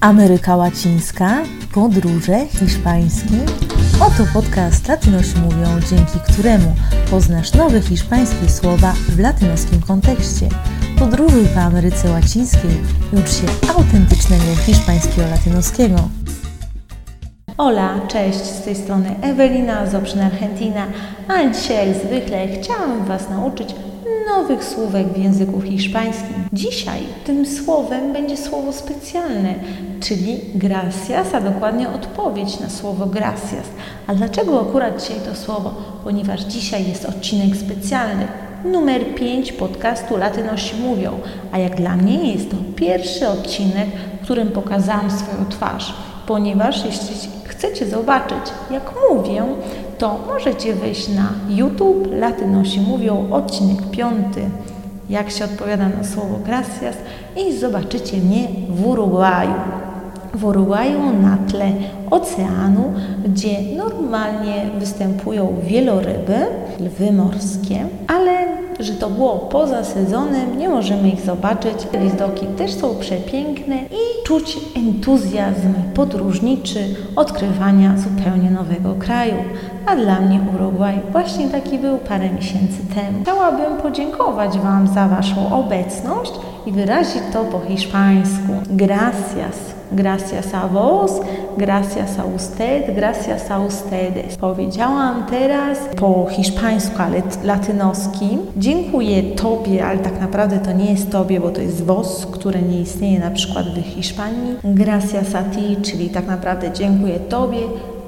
Ameryka Łacińska, podróże hiszpańskie. Oto podcast Latynosi mówią, dzięki któremu poznasz nowe hiszpańskie słowa w latynoskim kontekście. Podróżuj po Ameryce Łacińskiej i ucz się autentycznego hiszpańskiego latynoskiego. Hola, cześć, z tej strony Ewelina z Obszyn Argentina, a dzisiaj zwykle chciałam Was nauczyć nowych słówek w języku hiszpańskim. Dzisiaj tym słowem będzie słowo specjalne, czyli gracias, a dokładnie odpowiedź na słowo gracias. A dlaczego akurat dzisiaj to słowo? Ponieważ dzisiaj jest odcinek specjalny, numer 5 podcastu Latynosi Mówią, a jak dla mnie jest to pierwszy odcinek, w którym pokazałam swoją twarz, ponieważ jeśli chcecie zobaczyć, jak mówię, to możecie wejść na YouTube. Latynosi mówią, odcinek piąty, jak się odpowiada na słowo gracias i zobaczycie mnie w Urugwaju. W Urugwaju na tle oceanu, gdzie normalnie występują wieloryby, lwy morskie, ale że to było poza sezonem, nie możemy ich zobaczyć. Widoki też są przepiękne i czuć entuzjazm podróżniczy odkrywania zupełnie nowego kraju. A dla mnie Urugwaj właśnie taki był parę miesięcy temu. Chciałabym podziękować Wam za Waszą obecność i wyrazić to po hiszpańsku. Gracias Gracias a vos, gracias a usted, gracias a ustedes. Powiedziałam teraz po hiszpańsku, ale latynoskim. Dziękuję Tobie, ale tak naprawdę to nie jest Tobie, bo to jest vos, które nie istnieje na przykład w Hiszpanii. Gracias a ti, czyli tak naprawdę dziękuję Tobie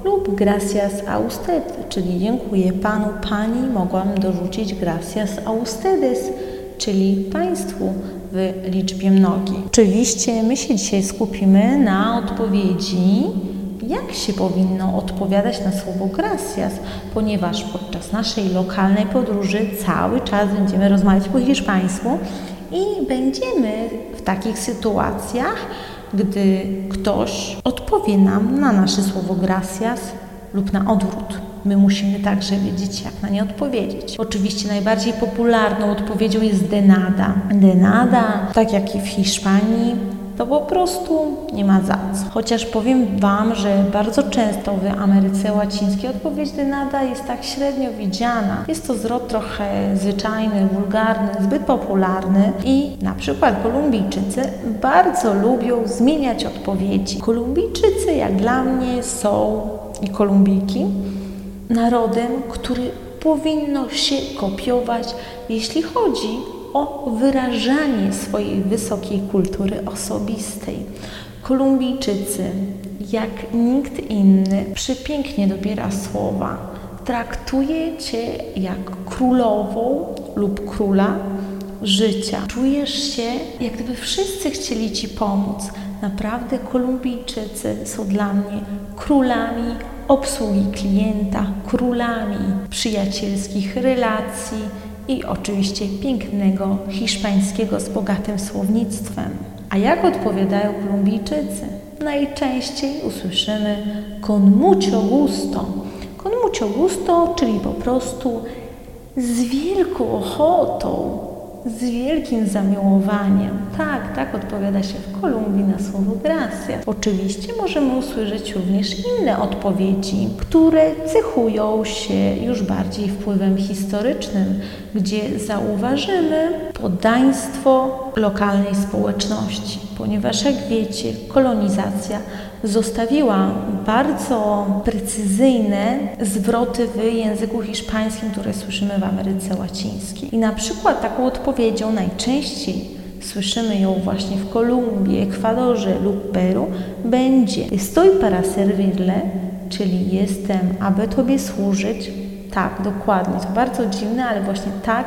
lub gracias a usted, czyli dziękuję Panu, Pani. Mogłam dorzucić gracias a ustedes, czyli Państwu w liczbie mnogiej. Oczywiście my się dzisiaj skupimy na odpowiedzi, jak się powinno odpowiadać na słowo gracias, ponieważ podczas naszej lokalnej podróży cały czas będziemy rozmawiać po hiszpańsku i będziemy w takich sytuacjach, gdy ktoś odpowie nam na nasze słowo gracias lub na odwrót. My musimy także wiedzieć, jak na nie odpowiedzieć. Oczywiście najbardziej popularną odpowiedzią jest denada. Denada, tak jak i w Hiszpanii, to po prostu nie ma za co. Chociaż powiem Wam, że bardzo często w Ameryce Łacińskiej odpowiedź denada jest tak średnio widziana. Jest to zwrot trochę zwyczajny, wulgarny, zbyt popularny i na przykład Kolumbijczycy bardzo lubią zmieniać odpowiedzi. Kolumbijczycy, jak dla mnie, są i Kolumbijki narodem, który powinno się kopiować, jeśli chodzi o wyrażanie swojej wysokiej kultury osobistej. Kolumbijczycy, jak nikt inny, przepięknie dobiera słowa. Traktuje cię jak królową lub króla życia. Czujesz się, jak gdyby wszyscy chcieli ci pomóc. Naprawdę Kolumbijczycy są dla mnie królami obsługi klienta, królami przyjacielskich relacji i oczywiście pięknego hiszpańskiego z bogatym słownictwem. A jak odpowiadają Kolumbijczycy? Najczęściej usłyszymy con mucho gusto. Con mucho gusto, czyli po prostu z wielką ochotą, z wielkim zamiłowaniem. Tak, tak odpowiada się w Kolumbii na słowo gracia. Oczywiście możemy usłyszeć również inne odpowiedzi, które cechują się już bardziej wpływem historycznym, gdzie zauważymy poddaństwo lokalnej społeczności, ponieważ jak wiecie, kolonizacja zostawiła bardzo precyzyjne zwroty w języku hiszpańskim, które słyszymy w Ameryce Łacińskiej. I na przykład taką odpowiedzią najczęściej słyszymy ją właśnie w Kolumbii, Ekwadorze lub Peru, będzie estoy para servirle, czyli jestem, aby Tobie służyć. Tak, dokładnie. To bardzo dziwne, ale właśnie tak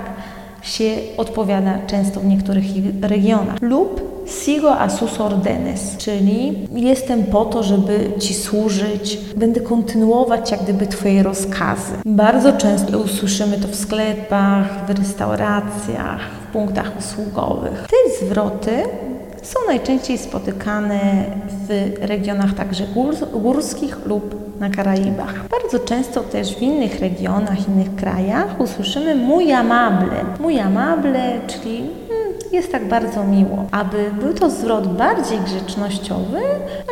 się odpowiada często w niektórych regionach. Lub sigo a sus ordenes, czyli jestem po to, żeby Ci służyć, będę kontynuować jak gdyby Twoje rozkazy. Bardzo często usłyszymy to w sklepach, w restauracjach, w punktach usługowych. Te zwroty są najczęściej spotykane w regionach także górskich lub na Karaibach. Bardzo często też w innych regionach, innych krajach usłyszymy muy amable. Muy amable, czyli jest tak bardzo miło. Aby był to zwrot bardziej grzecznościowy,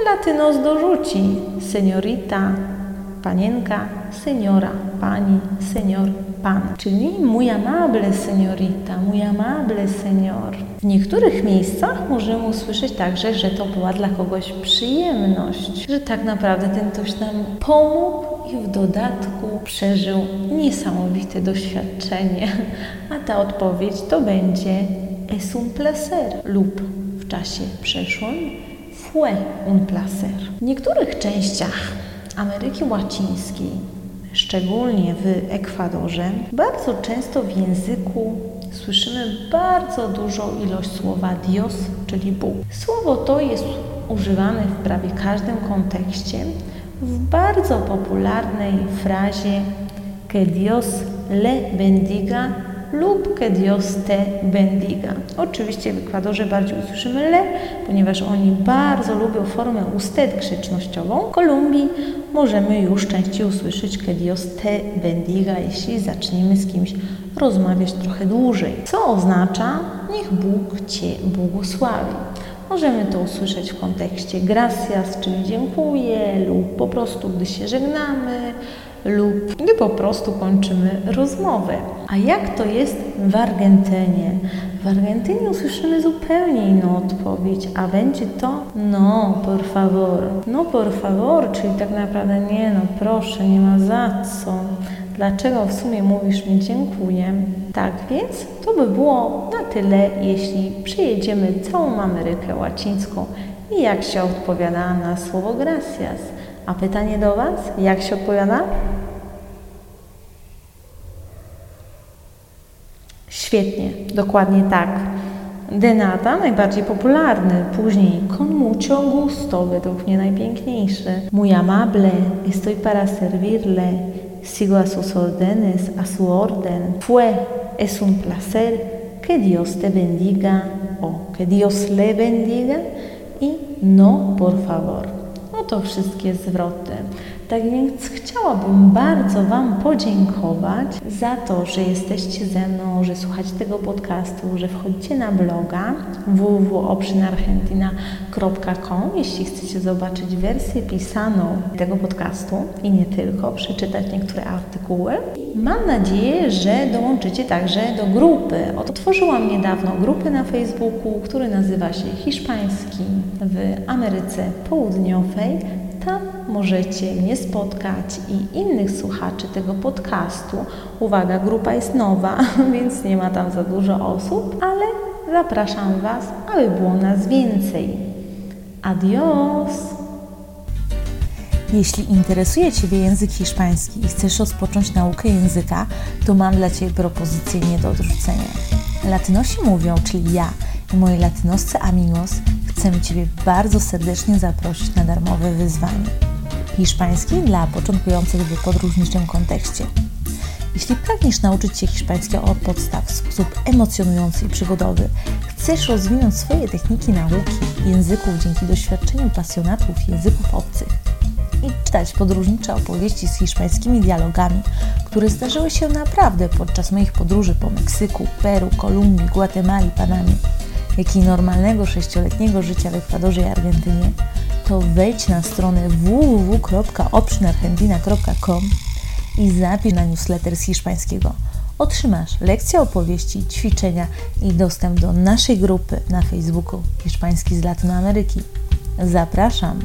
latynos dorzuci seniorita, panienka, seniora, pani, senior, pan. Czyli muy amable seniorita, muy amable senior. W niektórych miejscach możemy usłyszeć także, że to była dla kogoś przyjemność, że tak naprawdę ten ktoś nam pomógł i w dodatku przeżył niesamowite doświadczenie. A ta odpowiedź to będzie es un placer lub w czasie przeszłym fue un placer. W niektórych częściach Ameryki Łacińskiej, szczególnie w Ekwadorze, bardzo często w języku słyszymy bardzo dużą ilość słowa Dios, czyli Bóg. Słowo to jest używane w prawie każdym kontekście w bardzo popularnej frazie que Dios le bendiga lub que Dios te bendiga. Oczywiście w Ekwadorze bardziej usłyszymy le, ponieważ oni bardzo lubią formę usted grzecznościową. W Kolumbii możemy już częściej usłyszeć que Dios te bendiga, jeśli zaczniemy z kimś rozmawiać trochę dłużej, co oznacza niech Bóg Cię błogosławi. Możemy to usłyszeć w kontekście gracias, czyli dziękuję, lub po prostu gdy się żegnamy, lub gdy po prostu kończymy rozmowę. A jak to jest w Argentynie? W Argentynie usłyszymy zupełnie inną odpowiedź, a będzie to no, por favor. No, por favor, czyli tak naprawdę nie, no proszę, nie ma za co. Dlaczego w sumie mówisz mi dziękuję? Tak więc to by było na tyle, jeśli przejedziemy całą Amerykę Łacińską i jak się odpowiada na słowo gracias. A pytanie do Was, jak się odpowiada? Świetnie, dokładnie tak. Denata, najbardziej popularny, później con mucho gusto, według mnie najpiękniejszy. Muy amable, estoy para servirle, sigo a sus órdenes, a su orden. Fue, es un placer, que Dios te bendiga o que Dios le bendiga no, por favor. No to wszystkie zwroty. Tak więc chciałabym bardzo Wam podziękować za to, że jesteście ze mną, że słuchacie tego podcastu, że wchodzicie na bloga www.obszynargentina.com, jeśli chcecie zobaczyć wersję pisaną tego podcastu i nie tylko, przeczytać niektóre artykuły. Mam nadzieję, że dołączycie także do grupy. Otworzyłam niedawno grupę na Facebooku, który nazywa się Hiszpański w Ameryce Południowej. Tam możecie mnie spotkać i innych słuchaczy tego podcastu. Uwaga, grupa jest nowa, więc nie ma tam za dużo osób, ale zapraszam Was, aby było nas więcej. Adios! Jeśli interesuje Ciebie język hiszpański i chcesz rozpocząć naukę języka, to mam dla Ciebie propozycję nie do odrzucenia. Latynosi mówią, czyli ja i moi latynoscy amigos, chcemy Ciebie bardzo serdecznie zaprosić na darmowe wyzwanie. Hiszpański dla początkujących w podróżniczym kontekście. Jeśli pragniesz nauczyć się hiszpańskiego od podstaw w sposób emocjonujący i przygodowy, chcesz rozwinąć swoje techniki nauki języków dzięki doświadczeniu pasjonatów języków obcych i czytać podróżnicze opowieści z hiszpańskimi dialogami, które zdarzyły się naprawdę podczas moich podróży po Meksyku, Peru, Kolumbii, Gwatemali, Panamie, jak i normalnego sześcioletniego życia w Ekwadorze i Argentynie, to wejdź na stronę www.optionargentina.com i zapisz na newsletter z hiszpańskiego. Otrzymasz lekcje opowieści, ćwiczenia i dostęp do naszej grupy na Facebooku Hiszpański z Latynoameryki. Zapraszam!